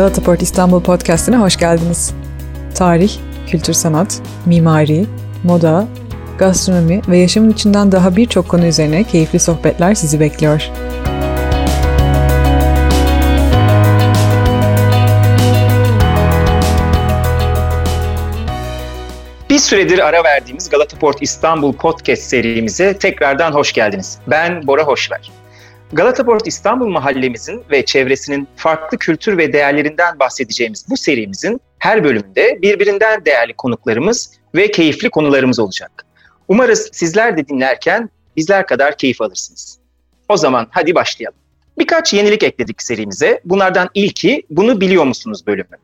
Galataport İstanbul Podcast'ine hoş geldiniz. Tarih, kültür sanat, mimari, moda, gastronomi ve yaşamın içinden daha birçok konu üzerine keyifli sohbetler sizi bekliyor. Bir süredir ara verdiğimiz Galataport İstanbul Podcast serimize tekrardan hoş geldiniz. Ben Bora Hoşver. Galataport İstanbul mahallemizin ve çevresinin farklı kültür ve değerlerinden bahsedeceğimiz bu serimizin her bölümünde birbirinden değerli konuklarımız ve keyifli konularımız olacak. Umarız sizler de dinlerken bizler kadar keyif alırsınız. O zaman hadi başlayalım. Birkaç yenilik ekledik serimize. Bunlardan ilki bunu biliyor musunuz bölümü.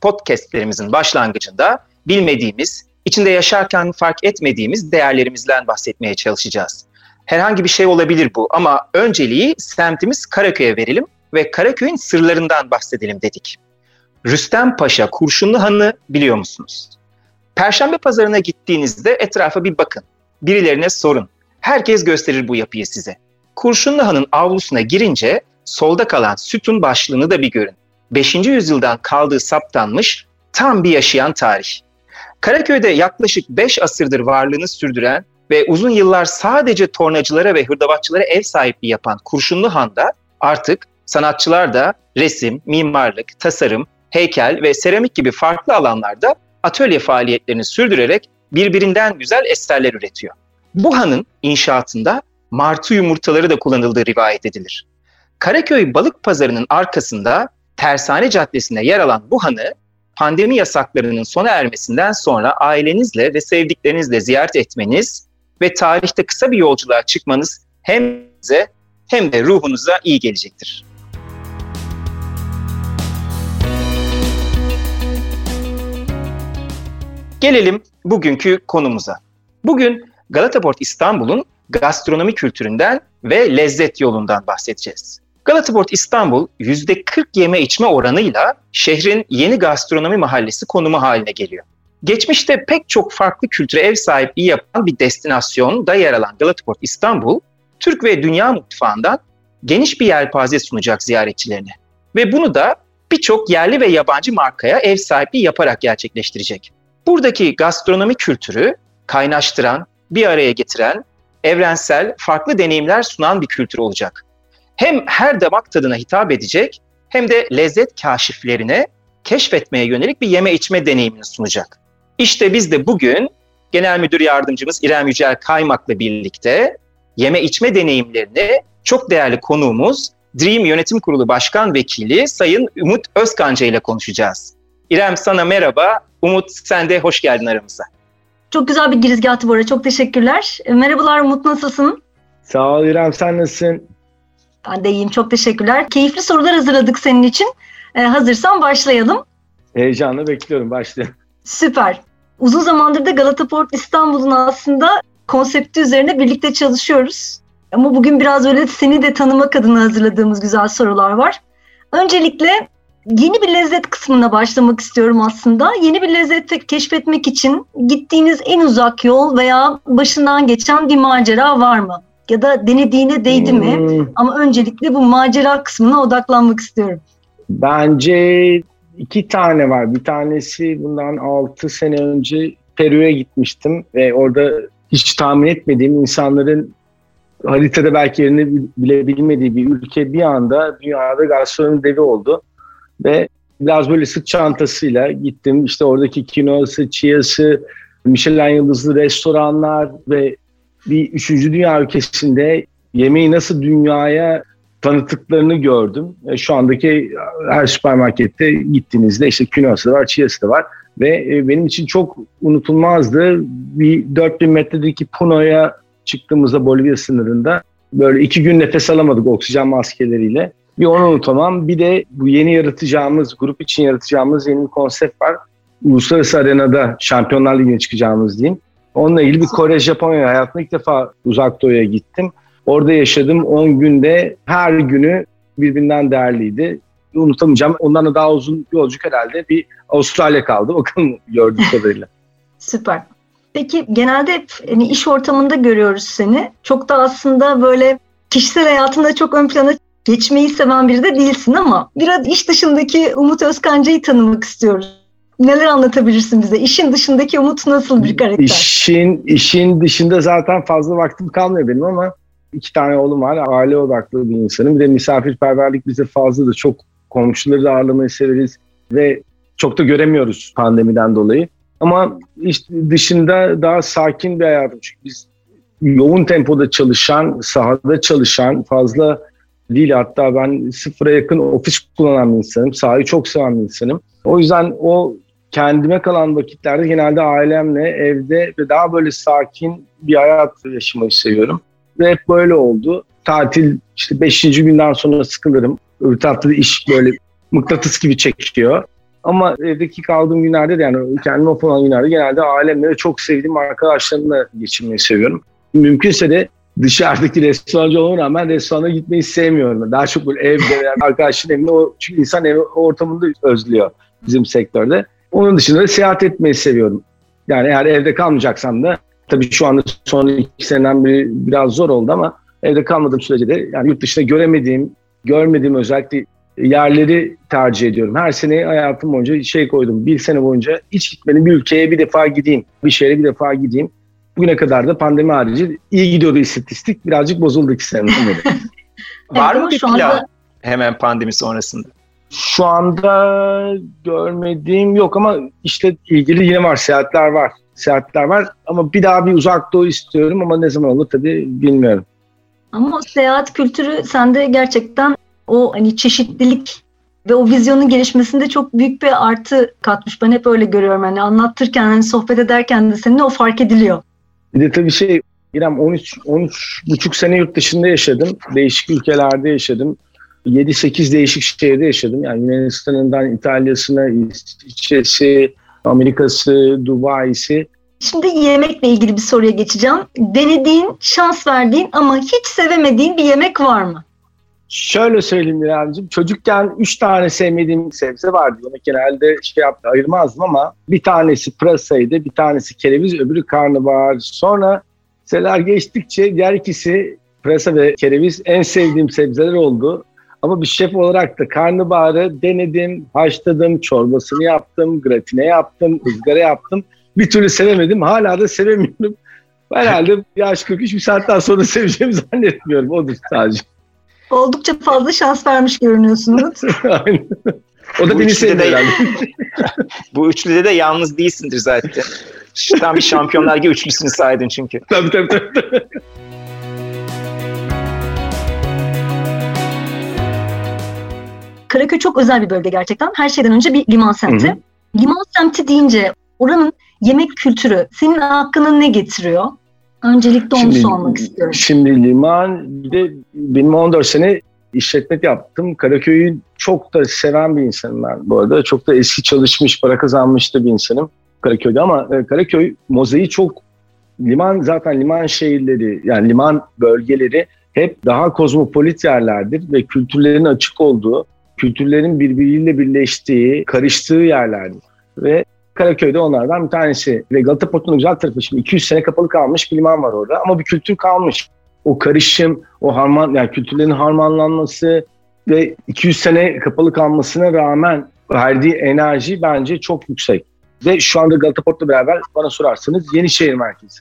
Podcastlerimizin başlangıcında bilmediğimiz, içinde yaşarken fark etmediğimiz değerlerimizden bahsetmeye çalışacağız. Herhangi bir şey olabilir bu ama önceliği semtimiz Karaköy'e verelim ve Karaköy'ün sırlarından bahsedelim dedik. Rüstem Paşa Kurşunlu Han'ı biliyor musunuz? Perşembe pazarına gittiğinizde etrafa bir bakın. Birilerine sorun. Herkes gösterir bu yapıyı size. Kurşunlu Han'ın avlusuna girince solda kalan sütun başlığını da bir görün. 5. yüzyıldan kaldığı saptanmış tam bir yaşayan tarih. Karaköy'de yaklaşık 5 asırdır varlığını sürdüren ve uzun yıllar sadece tornacılara ve hırdavatçılara ev sahipliği yapan Kurşunlu Han'da artık sanatçılar da resim, mimarlık, tasarım, heykel ve seramik gibi farklı alanlarda atölye faaliyetlerini sürdürerek birbirinden güzel eserler üretiyor. Bu hanın inşaatında martı yumurtaları da kullanıldığı rivayet edilir. Karaköy Balık Pazarı'nın arkasında Tersane Caddesi'nde yer alan bu hanı pandemi yasaklarının sona ermesinden sonra ailenizle ve sevdiklerinizle ziyaret etmeniz ve tarihte kısa bir yolculuğa çıkmanız hem size hem de ruhunuza iyi gelecektir. Gelelim bugünkü konumuza. Bugün Galataport İstanbul'un gastronomi kültüründen ve lezzet yolundan bahsedeceğiz. Galataport İstanbul %40 yeme içme oranıyla şehrin yeni gastronomi mahallesi konumu haline geliyor. Geçmişte pek çok farklı kültüre ev sahipliği yapan bir destinasyonda yer alan Galataport İstanbul, Türk ve dünya mutfağından geniş bir yelpaze sunacak ziyaretçilerine. Ve bunu da birçok yerli ve yabancı markaya ev sahipliği yaparak gerçekleştirecek. Buradaki gastronomi kültürü kaynaştıran, bir araya getiren, evrensel, farklı deneyimler sunan bir kültür olacak. Hem her damak tadına hitap edecek hem de lezzet kaşiflerine keşfetmeye yönelik bir yeme içme deneyimini sunacak. İşte biz de bugün Genel Müdür Yardımcımız İrem Yücel Kaymak'la birlikte yeme içme deneyimlerini çok değerli konuğumuz Dream Yönetim Kurulu Başkan Vekili Sayın Umut Özkanca ile konuşacağız. İrem sana merhaba, Umut sen de hoş geldin aramıza. Çok güzel bir girizgahtı bu arada, çok teşekkürler. E, merhabalar Umut, nasılsın? Sağ ol İrem, sen nasılsın? Ben de iyiyim, çok teşekkürler. Keyifli sorular hazırladık senin için. Ee, hazırsan başlayalım. Heyecanla bekliyorum, başlayalım. Süper. Uzun zamandır da Galata Port İstanbul'un aslında konsepti üzerine birlikte çalışıyoruz. Ama bugün biraz öyle seni de tanımak adına hazırladığımız güzel sorular var. Öncelikle yeni bir lezzet kısmına başlamak istiyorum aslında. Yeni bir lezzet keşfetmek için gittiğiniz en uzak yol veya başından geçen bir macera var mı? Ya da denediğine değdi mi? Hmm. Ama öncelikle bu macera kısmına odaklanmak istiyorum. Bence iki tane var. Bir tanesi bundan 6 sene önce Peru'ya gitmiştim ve orada hiç tahmin etmediğim insanların haritada belki yerini bile bilmediği bir ülke bir anda dünyada gastronomi devi oldu. Ve biraz böyle sırt çantasıyla gittim. İşte oradaki kinoası, chia'sı, Michelin yıldızlı restoranlar ve bir üçüncü dünya ülkesinde yemeği nasıl dünyaya tanıtıklarını gördüm. E, şu andaki her süpermarkette gittiğinizde işte kinoası da var, chia'sı da var. Ve e, benim için çok unutulmazdı. Bir 4000 metredeki Puno'ya çıktığımızda Bolivya sınırında böyle iki gün nefes alamadık oksijen maskeleriyle. Bir onu unutamam. Bir de bu yeni yaratacağımız, grup için yaratacağımız yeni bir konsept var. Uluslararası arenada Şampiyonlar Ligi'ne çıkacağımız diyeyim. Onunla ilgili bir Kore, Japonya hayatımda ilk defa uzak doğuya gittim. Orada yaşadım 10 günde her günü birbirinden değerliydi. Unutamayacağım. Ondan da daha uzun yolculuk herhalde bir Avustralya kaldı. Bakalım gördüğüm kadarıyla. Süper. Peki genelde hani iş ortamında görüyoruz seni. Çok da aslında böyle kişisel hayatında çok ön plana geçmeyi seven biri de değilsin ama biraz iş dışındaki Umut Özkanca'yı tanımak istiyoruz. Neler anlatabilirsin bize? İşin dışındaki Umut nasıl bir karakter? İşin, işin dışında zaten fazla vaktim kalmıyor benim ama iki tane oğlum var. Aile odaklı bir insanım. Bir de misafirperverlik bize fazladır. Çok komşuları da ağırlamayı severiz ve çok da göremiyoruz pandemiden dolayı. Ama iş dışında daha sakin bir hayatım. Çünkü biz yoğun tempoda çalışan, sahada çalışan, fazla değil hatta ben sıfıra yakın ofis kullanan bir insanım. Sahayı çok seven bir insanım. O yüzden o kendime kalan vakitlerde genelde ailemle evde ve daha böyle sakin bir hayat yaşamayı seviyorum. Ve hep böyle oldu. Tatil işte 5. günden sonra sıkılırım. Öbür tarafta da iş böyle mıknatıs gibi çekiyor. Ama evdeki kaldığım günlerde de yani kendime off olan günlerde genelde ailemle çok sevdiğim arkadaşlarımla geçirmeyi seviyorum. Mümkünse de dışarıdaki restorancı olmama rağmen restorana gitmeyi sevmiyorum. Daha çok böyle evde veya arkadaşın evinde o çünkü insan ev ortamında özlüyor bizim sektörde. Onun dışında da seyahat etmeyi seviyorum. Yani eğer evde kalmayacaksam da tabii şu anda son iki seneden beri biraz zor oldu ama evde kalmadığım sürece de yani yurt dışında göremediğim, görmediğim özellikle yerleri tercih ediyorum. Her sene hayatım boyunca şey koydum. Bir sene boyunca hiç gitmedim bir ülkeye bir defa gideyim. Bir şehre bir defa gideyim. Bugüne kadar da pandemi harici iyi gidiyordu istatistik. Birazcık bozuldu iki sene. Var mı bir plan anda... hemen pandemi sonrasında? Şu anda görmediğim yok ama işte ilgili yine var. Seyahatler var. Seyahatler var ama bir daha bir uzak doğu istiyorum ama ne zaman olur tabii bilmiyorum. Ama seyahat kültürü sende gerçekten o hani çeşitlilik ve o vizyonun gelişmesinde çok büyük bir artı katmış. Ben hep öyle görüyorum. Hani anlatırken, hani sohbet ederken de senin o fark ediliyor. Bir de tabii şey İrem 13 13 buçuk sene yurt dışında yaşadım. Değişik ülkelerde yaşadım. 7-8 değişik şehirde yaşadım. Yani Yunanistan'ından İtalya'sına, İsviçre'si, Amerika'sı, Dubai'si. Şimdi yemekle ilgili bir soruya geçeceğim. Denediğin, şans verdiğin ama hiç sevemediğin bir yemek var mı? Şöyle söyleyeyim İremciğim. Çocukken üç tane sevmediğim sebze vardı. Yemek genelde şey yaptı, ayırmazdım ama bir tanesi pırasaydı, bir tanesi kereviz, öbürü karnabahar. Sonra seneler geçtikçe diğer ikisi pırasa ve kereviz en sevdiğim sebzeler oldu. Ama bir şef olarak da karnabaharı denedim, haşladım, çorbasını yaptım, gratine yaptım, ızgara yaptım. Bir türlü sevemedim. Hala da sevemiyorum. Herhalde yaş 43 bir saatten sonra seveceğimi zannetmiyorum. Odur sadece. Oldukça fazla şans vermiş görünüyorsunuz. Aynen. O da Bu beni sevdi de- herhalde. Bu üçlüde de yalnız değilsindir zaten. Tam bir şampiyonlar gibi üçlüsünü saydın çünkü. tabii tabii tabii. Karaköy çok özel bir bölge gerçekten. Her şeyden önce bir liman semti. Hı Liman semti deyince oranın yemek kültürü senin hakkında ne getiriyor? Öncelikle onu sormak istiyorum. Şimdi liman bir de benim 14 sene işletmek yaptım. Karaköy'ü çok da seven bir insanım ben bu arada. Çok da eski çalışmış, para kazanmış da bir insanım Karaköy'de ama e, Karaköy mozaiği çok liman zaten liman şehirleri yani liman bölgeleri hep daha kozmopolit yerlerdir ve kültürlerin açık olduğu, kültürlerin birbiriyle birleştiği, karıştığı yerlerdir. Ve Karaköy'de onlardan bir tanesi. Ve Galata Portu'nun güzel tarafı şimdi 200 sene kapalı kalmış bir liman var orada ama bir kültür kalmış. O karışım, o harman yani kültürlerin harmanlanması ve 200 sene kapalı kalmasına rağmen verdiği enerji bence çok yüksek. Ve şu anda Galata Port'la beraber bana sorarsanız Yenişehir merkezi.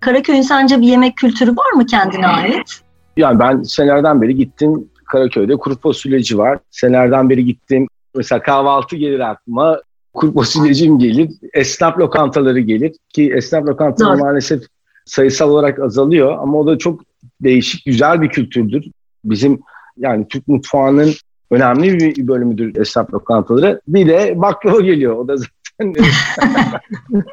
Karaköy'ün sence bir yemek kültürü var mı kendine ait? Yani ben senelerden beri gittim Karaköy'de kuru fasulyeci var. Senelerden beri gittim. Mesela kahvaltı gelir aklıma. Kuru fasulyecim gelir. Esnaf lokantaları gelir. Ki esnaf lokantaları maalesef sayısal olarak azalıyor. Ama o da çok değişik, güzel bir kültürdür. Bizim yani Türk mutfağının önemli bir bölümüdür esnaf lokantaları. Bir de baklava geliyor. O da zaten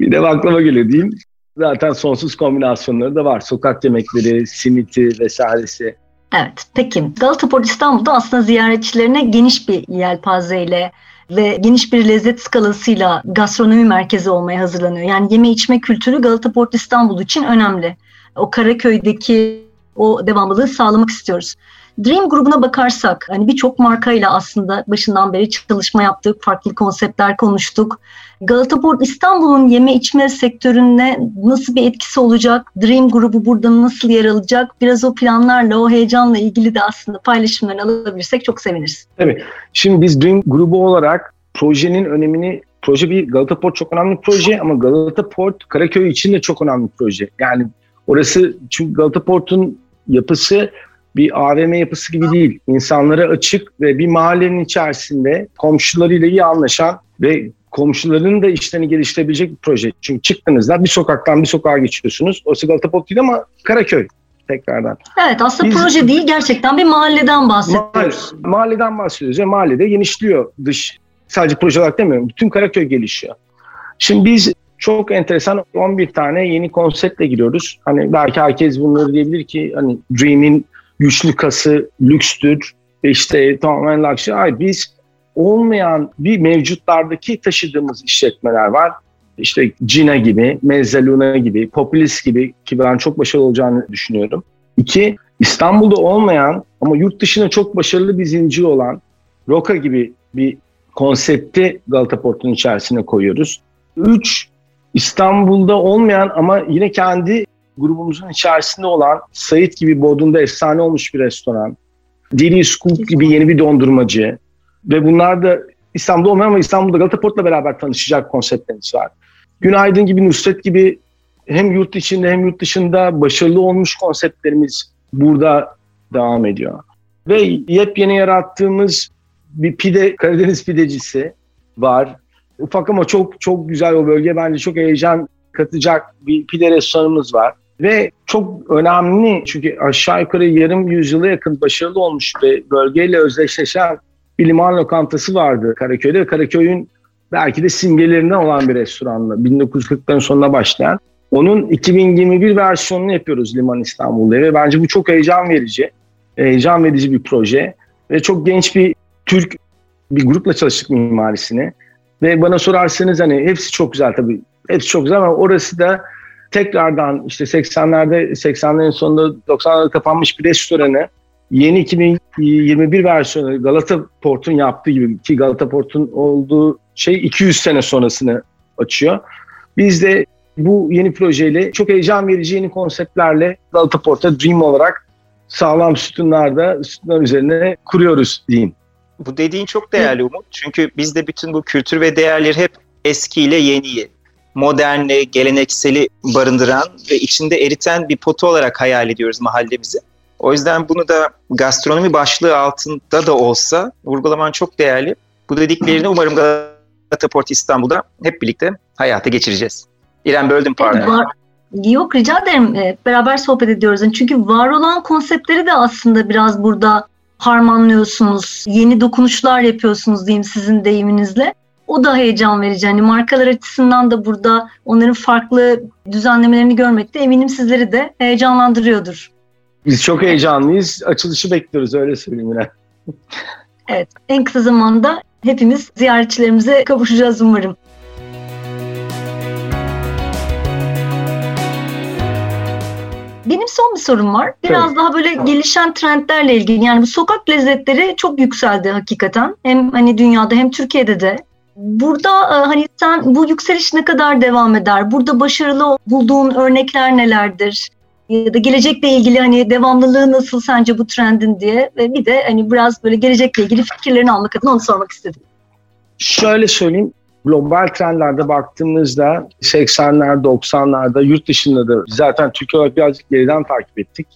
bir de baklava geliyor diyeyim. Zaten sonsuz kombinasyonları da var. Sokak yemekleri, simiti vesairesi. Evet. Peki Galata Port İstanbul'da aslında ziyaretçilerine geniş bir yelpazeyle ve geniş bir lezzet skalasıyla gastronomi merkezi olmaya hazırlanıyor. Yani yeme içme kültürü Galata Port İstanbul için önemli. O Karaköy'deki o devamlılığı sağlamak istiyoruz. Dream grubuna bakarsak hani birçok markayla aslında başından beri çalışma yaptık, farklı konseptler konuştuk. Galata Port İstanbul'un yeme içme sektörüne nasıl bir etkisi olacak? Dream grubu burada nasıl yer alacak? Biraz o planlarla, o heyecanla ilgili de aslında paylaşımlarını alabilirsek çok seviniriz. Tabii. Şimdi biz Dream grubu olarak projenin önemini proje bir Galata Port çok önemli bir proje ama Galata Port Karaköy için de çok önemli bir proje. Yani orası çünkü Galata Port'un yapısı bir AVM yapısı gibi değil. İnsanlara açık ve bir mahallenin içerisinde komşularıyla iyi anlaşan ve komşuların da işlerini geliştirebilecek bir proje. Çünkü çıktığınızda bir sokaktan bir sokağa geçiyorsunuz. O Galata değil ama Karaköy tekrardan. Evet aslında Biz, proje değil gerçekten bir mahalleden bahsediyoruz. Mahalle, mahalleden bahsediyoruz ve mahallede genişliyor dış sadece proje olarak demiyorum. Bütün Karaköy gelişiyor. Şimdi biz çok enteresan 11 tane yeni konseptle giriyoruz. Hani belki herkes bunları diyebilir ki hani Dream'in güçlü kası lükstür. İşte tamamen luxury. Hayır biz olmayan bir mevcutlardaki taşıdığımız işletmeler var. İşte Cina gibi, Mezzaluna gibi, Populist gibi ki ben çok başarılı olacağını düşünüyorum. İki, İstanbul'da olmayan ama yurt dışına çok başarılı bir zincir olan Roka gibi bir konsepti Galata Port'un içerisine koyuyoruz. Üç, İstanbul'da olmayan ama yine kendi grubumuzun içerisinde olan Sait gibi Bodrum'da efsane olmuş bir restoran. Deli Scoop gibi yeni bir dondurmacı. Ve bunlar da İstanbul'da olmayan ama İstanbul'da Galata Port'la beraber tanışacak konseptlerimiz var. Günaydın gibi, Nusret gibi hem yurt içinde hem yurt dışında başarılı olmuş konseptlerimiz burada devam ediyor. Ve yepyeni yarattığımız bir pide, Karadeniz pidecisi var. Ufak ama çok çok güzel o bölge. Bence çok heyecan katacak bir pide restoranımız var. Ve çok önemli çünkü aşağı yukarı yarım yüzyıla yakın başarılı olmuş ve bölgeyle özdeşleşen bir liman lokantası vardı Karaköy'de. Ve Karaköy'ün belki de simgelerinden olan bir restoranla 1940'ların sonuna başlayan. Onun 2021 versiyonunu yapıyoruz Liman İstanbul'da ve bence bu çok heyecan verici. Heyecan verici bir proje ve çok genç bir Türk bir grupla çalıştık mimarisini. Ve bana sorarsanız hani hepsi çok güzel tabii. Hepsi çok güzel ama orası da tekrardan işte 80'lerde 80'lerin sonunda 90'larda kapanmış bir restoranı yeni 2021 versiyonu Galata Port'un yaptığı gibi ki Galata Port'un olduğu şey 200 sene sonrasını açıyor. Biz de bu yeni projeyle çok heyecan verici yeni konseptlerle Galata Port'a Dream olarak sağlam sütunlarda sütunlar üzerine kuruyoruz diyeyim. Bu dediğin çok değerli Umut. Çünkü biz de bütün bu kültür ve değerleri hep eskiyle yeniyi, modernle, gelenekseli barındıran ve içinde eriten bir potu olarak hayal ediyoruz mahallemizi. O yüzden bunu da gastronomi başlığı altında da olsa vurgulaman çok değerli. Bu dediklerini umarım Galata Port İstanbul'da hep birlikte hayata geçireceğiz. İrem böldüm pardon. Var, yok rica ederim. Hep beraber sohbet ediyoruz. Çünkü var olan konseptleri de aslında biraz burada harmanlıyorsunuz. Yeni dokunuşlar yapıyorsunuz diyeyim sizin deyiminizle. O da heyecan verici. Hani markalar açısından da burada onların farklı düzenlemelerini görmek de eminim sizleri de heyecanlandırıyordur. Biz çok heyecanlıyız. Açılışı bekliyoruz öyle söyleyeyim yine. evet en kısa zamanda hepimiz ziyaretçilerimize kavuşacağız umarım. Benim son bir sorum var. Biraz evet. daha böyle gelişen trendlerle ilgili. Yani bu sokak lezzetleri çok yükseldi hakikaten. Hem hani dünyada hem Türkiye'de de. Burada e, hani sen bu yükseliş ne kadar devam eder? Burada başarılı bulduğun örnekler nelerdir? Ya da gelecekle ilgili hani devamlılığı nasıl sence bu trendin diye ve bir de hani biraz böyle gelecekle ilgili fikirlerini almak adına onu sormak istedim. Şöyle söyleyeyim global trendlerde baktığımızda 80'ler 90'larda yurt dışında da zaten Türkiye olarak birazcık geriden takip ettik.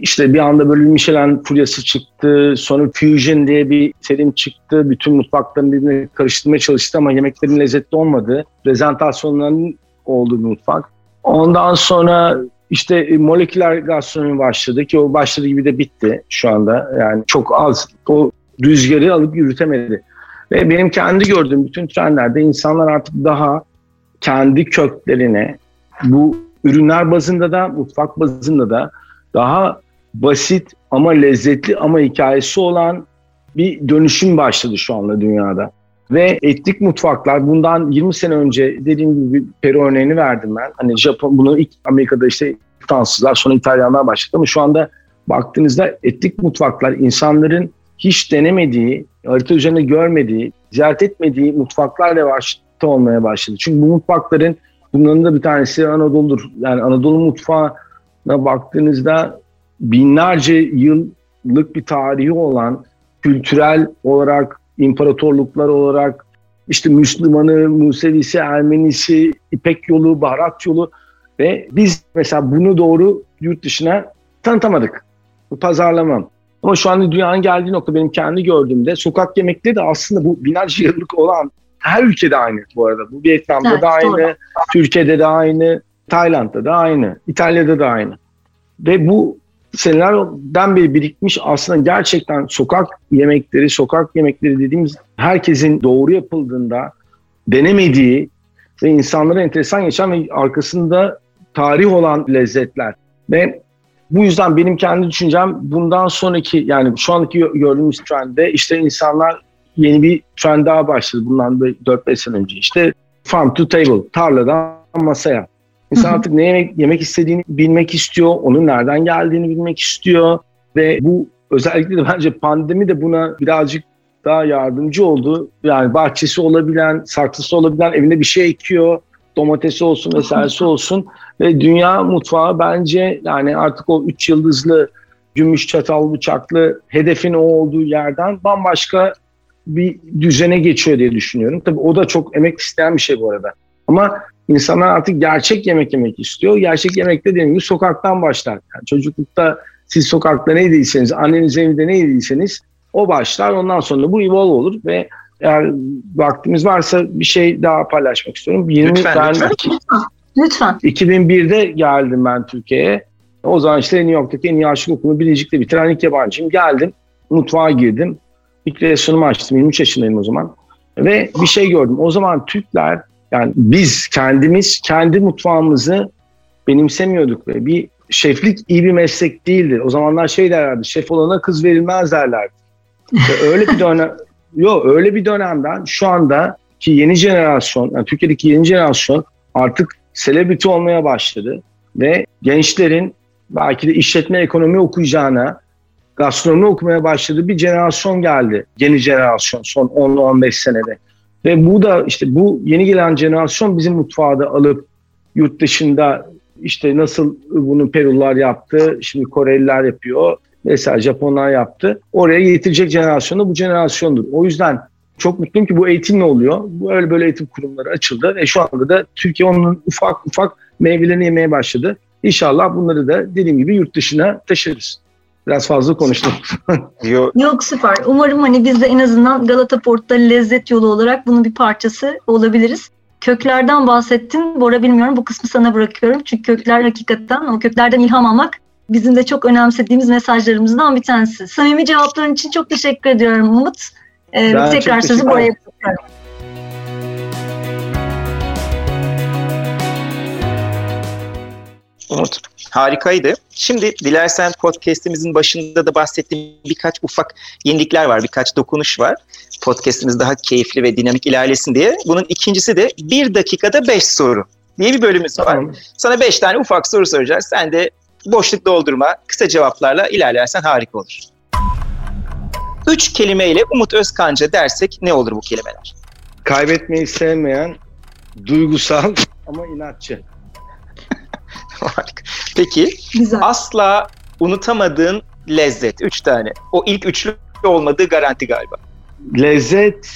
İşte bir anda böyle Michelin furyası çıktı. Sonra Fusion diye bir terim çıktı. Bütün mutfakların birbirine karıştırmaya çalıştı ama yemeklerin lezzetli olmadı. Prezentasyonların olduğu bir mutfak. Ondan sonra işte moleküler gastronomi başladı ki o başladığı gibi de bitti şu anda. Yani çok az o rüzgarı alıp yürütemedi. Ve benim kendi gördüğüm bütün trendlerde insanlar artık daha kendi köklerine bu ürünler bazında da mutfak bazında da daha basit ama lezzetli ama hikayesi olan bir dönüşüm başladı şu anda dünyada. Ve etnik mutfaklar bundan 20 sene önce dediğim gibi Peru örneğini verdim ben. Hani Japon bunu ilk Amerika'da işte Fransızlar sonra İtalyanlar başladı ama şu anda baktığınızda etnik mutfaklar insanların hiç denemediği, harita üzerinde görmediği, ziyaret etmediği mutfaklar revaçta olmaya başladı. Çünkü bu mutfakların bunların da bir tanesi Anadolu'dur. Yani Anadolu mutfağına baktığınızda binlerce yıllık bir tarihi olan kültürel olarak, imparatorluklar olarak işte Müslümanı, Musevisi, Ermenisi, İpek yolu, baharat yolu ve biz mesela bunu doğru yurt dışına tanıtamadık. Bu pazarlamam. Ama şu anda dünyanın geldiği nokta benim kendi gördüğümde sokak yemekleri de aslında bu binlerce yıllık olan her ülkede aynı bu arada. Bu Vietnam'da evet, da aynı, doğru. Türkiye'de de aynı, Tayland'da da aynı, İtalya'da da aynı. Ve bu senelerden beri birikmiş aslında gerçekten sokak yemekleri, sokak yemekleri dediğimiz herkesin doğru yapıldığında denemediği ve insanlara enteresan geçen ve arkasında tarih olan lezzetler. Ve bu yüzden benim kendi düşüncem bundan sonraki yani şu andaki gördüğümüz trendde işte insanlar yeni bir trend daha başladı bundan 4-5 sene önce. İşte farm to table, tarladan masaya. İnsan artık ne yemek, yemek istediğini bilmek istiyor, onun nereden geldiğini bilmek istiyor ve bu özellikle de bence pandemi de buna birazcık daha yardımcı oldu. Yani bahçesi olabilen, saksısı olabilen, evinde bir şey ekiyor, domatesi olsun vesairesi olsun ve dünya mutfağı bence yani artık o üç yıldızlı gümüş çatal bıçaklı hedefin o olduğu yerden bambaşka bir düzene geçiyor diye düşünüyorum. Tabii o da çok emek isteyen bir şey bu arada. Ama insanlar artık gerçek yemek yemek istiyor. Gerçek yemekte dediğim gibi sokaktan başlar. Yani çocuklukta siz sokakta ne yediyseniz, anneniz evinde ne yediyseniz o başlar. Ondan sonra bu evolve olur ve eğer vaktimiz varsa bir şey daha paylaşmak istiyorum. 20 lütfen, ben, lütfen. lütfen. 2001'de geldim ben Türkiye'ye. O zaman işte New York'taki en iyi aşık okulu Bilecik'te bitiren ilk yabancıyım. Geldim, mutfağa girdim. İlk restoranımı açtım. 23 yaşındayım o zaman. Ve bir şey gördüm. O zaman Türkler yani biz kendimiz kendi mutfağımızı benimsemiyorduk ve bir şeflik iyi bir meslek değildi. O zamanlar şey derlerdi, şef olana kız verilmez derlerdi. öyle bir dönem, yok öyle bir dönemden şu anda ki yeni jenerasyon, yani Türkiye'deki yeni jenerasyon artık selebriti olmaya başladı ve gençlerin belki de işletme ekonomi okuyacağına, gastronomi okumaya başladığı bir jenerasyon geldi. Yeni jenerasyon son 10-15 senede. Ve bu da işte bu yeni gelen jenerasyon bizim mutfağı da alıp yurt dışında işte nasıl bunu Perular yaptı, şimdi Koreliler yapıyor, mesela Japonlar yaptı. Oraya getirecek jenerasyon da bu jenerasyondur. O yüzden çok mutluyum ki bu eğitim ne oluyor? Bu öyle böyle eğitim kurumları açıldı ve şu anda da Türkiye onun ufak ufak meyvelerini yemeye başladı. İnşallah bunları da dediğim gibi yurt dışına taşırız. Biraz fazla konuştum. Yok. Yok süper. Umarım hani biz de en azından Galata Port'ta lezzet yolu olarak bunun bir parçası olabiliriz. Köklerden bahsettin. Bora bilmiyorum bu kısmı sana bırakıyorum. Çünkü kökler hakikaten o köklerden ilham almak bizim de çok önemsediğimiz mesajlarımızdan bir tanesi. Samimi cevapların için çok teşekkür ediyorum Umut. Ee, tekrar sözü Bora'ya bırakıyorum. Umut harikaydı. Şimdi dilersen podcast'imizin başında da bahsettiğim birkaç ufak yenilikler var, birkaç dokunuş var. Podcast'imiz daha keyifli ve dinamik ilerlesin diye. Bunun ikincisi de bir dakikada beş soru diye bir bölümümüz var. Tamam. Sana beş tane ufak soru soracağız. Sen de boşluk doldurma, kısa cevaplarla ilerlersen harika olur. Üç kelimeyle Umut Özkanca dersek ne olur bu kelimeler? Kaybetmeyi sevmeyen, duygusal ama inatçı. Harika. Peki Güzel. asla unutamadığın lezzet. Üç tane. O ilk üçlü olmadığı garanti galiba. Lezzet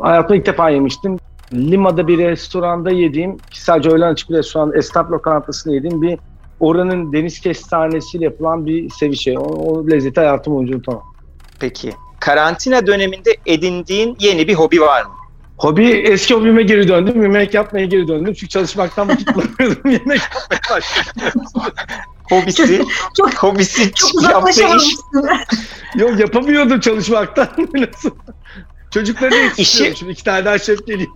hayatımda ilk defa yemiştim. Lima'da bir restoranda yediğim, sadece öğlen açık bir restoran, esnaf lokantasında yediğim bir oranın deniz kestanesiyle yapılan bir seviçe. O, o lezzeti hayatım boyunca unutamam. Peki. Karantina döneminde edindiğin yeni bir hobi var mı? Hobi eski hobime geri döndüm. Yemek yapmaya geri döndüm. Çünkü çalışmaktan vakit bulamıyordum. Yemek yapmaya başladım. hobisi, çok, hobisi çok yaptığı iş. Yok yapamıyordum çalışmaktan. Çocukları yetiştiriyorum. Şimdi iki tane daha şef geliyor.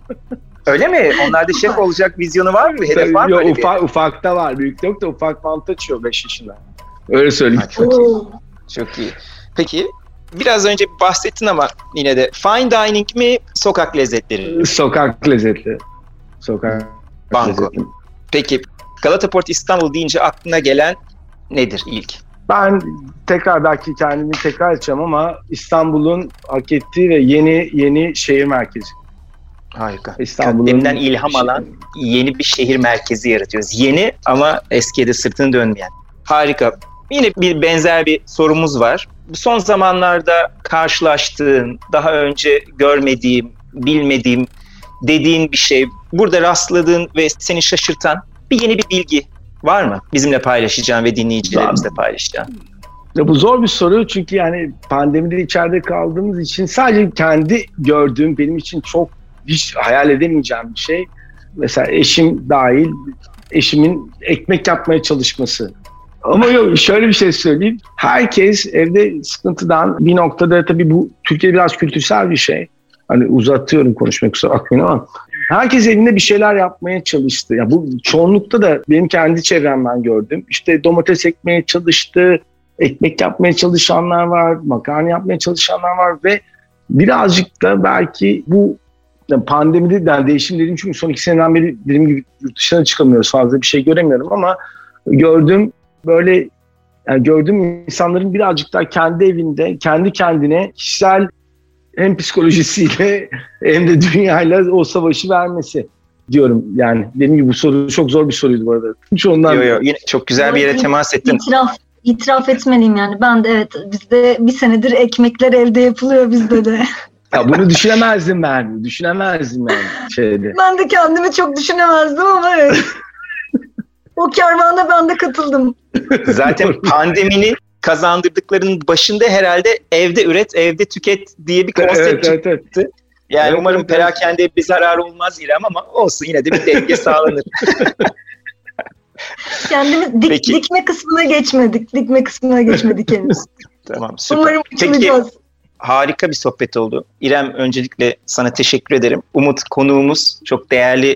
Öyle mi? Onlarda şef olacak vizyonu var mı? Hedef var mı? Yok, ufak, ufakta var. Büyük yok da ufak mantı açıyor 5 yaşında. Öyle söyleyeyim. Ha, çok iyi. Çok iyi. Peki biraz önce bahsettin ama yine de fine dining mi sokak lezzetleri? Sokak lezzetleri. Sokak Banko. Lezzetli. Peki Galata Port İstanbul deyince aklına gelen nedir ilk? Ben tekrar belki kendimi tekrar edeceğim ama İstanbul'un hak ettiği ve yeni yeni şehir merkezi. Harika. İstanbul'un Deminden ilham alan yeni bir şehir merkezi yaratıyoruz. Yeni ama eskiye de sırtını dönmeyen. Harika. Yine bir benzer bir sorumuz var. Son zamanlarda karşılaştığın, daha önce görmediğim, bilmediğim dediğin bir şey, burada rastladığın ve seni şaşırtan bir yeni bir bilgi var mı? Bizimle paylaşacağın ve dinleyicilerimizle paylaşacağın. Ya bu zor bir soru çünkü yani pandemide içeride kaldığımız için sadece kendi gördüğüm benim için çok hiç hayal edemeyeceğim bir şey. Mesela eşim dahil eşimin ekmek yapmaya çalışması. Ama yok şöyle bir şey söyleyeyim. Herkes evde sıkıntıdan bir noktada tabii bu Türkiye biraz kültürsel bir şey. Hani uzatıyorum konuşmak kusura bakmayın ama herkes evinde bir şeyler yapmaya çalıştı. Ya bu çoğunlukta da benim kendi çevremden gördüm. İşte domates ekmeye çalıştı, ekmek yapmaya çalışanlar var, makarna yapmaya çalışanlar var ve birazcık da belki bu pandemide yani değişim dediğim çünkü son iki seneden beri dediğim gibi yurt dışına çıkamıyoruz fazla bir şey göremiyorum ama gördüm böyle yani gördüğüm insanların birazcık daha kendi evinde kendi kendine kişisel hem psikolojisiyle hem de dünyayla o savaşı vermesi diyorum yani. Dediğim gibi bu soru çok zor bir soruydu bu arada. Hiç ondan... Yo, yo, yine çok güzel bir yere temas ettin. İtiraf, itiraf etmeliyim yani. Ben de evet bizde bir senedir ekmekler evde yapılıyor bizde de. Ya bunu düşünemezdim ben. Düşünemezdim yani şeyde. Ben de kendimi çok düşünemezdim ama evet. o kervana ben de katıldım. Zaten pandeminin kazandırdıklarının başında herhalde evde üret, evde tüket diye bir konsept evet, çıktı. Evet, evet. Yani evet, umarım evet, perakende bir zarar olmaz İrem ama olsun yine de bir denge sağlanır. Kendimiz dik, Peki. dikme kısmına geçmedik. Dikme kısmına geçmedik henüz. tamam süper. Umarım Peki, harika bir sohbet oldu. İrem öncelikle sana teşekkür ederim. Umut konuğumuz çok değerli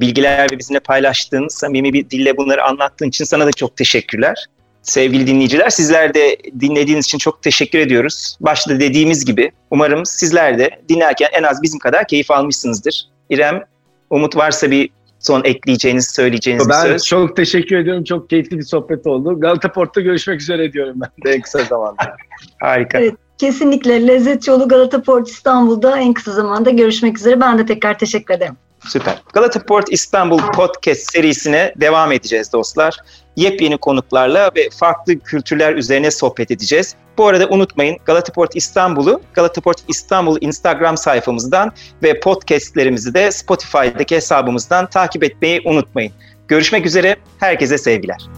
bilgiler ve bizimle paylaştığın, samimi bir dille bunları anlattığın için sana da çok teşekkürler. Sevgili dinleyiciler sizler de dinlediğiniz için çok teşekkür ediyoruz. Başta dediğimiz gibi umarım sizler de dinlerken en az bizim kadar keyif almışsınızdır. İrem, Umut varsa bir son ekleyeceğiniz, söyleyeceğiniz ben bir söz. Ben çok teşekkür ediyorum. Çok keyifli bir sohbet oldu. Galata Port'ta görüşmek üzere diyorum ben de en kısa zamanda. Harika. Evet, kesinlikle. Lezzet Yolu Galata Port İstanbul'da en kısa zamanda görüşmek üzere. Ben de tekrar teşekkür ederim. Süper. Galata Port İstanbul Podcast serisine devam edeceğiz dostlar. Yepyeni konuklarla ve farklı kültürler üzerine sohbet edeceğiz. Bu arada unutmayın Galata Port İstanbul'u Galata Port İstanbul Instagram sayfamızdan ve podcastlerimizi de Spotify'daki hesabımızdan takip etmeyi unutmayın. Görüşmek üzere, herkese sevgiler.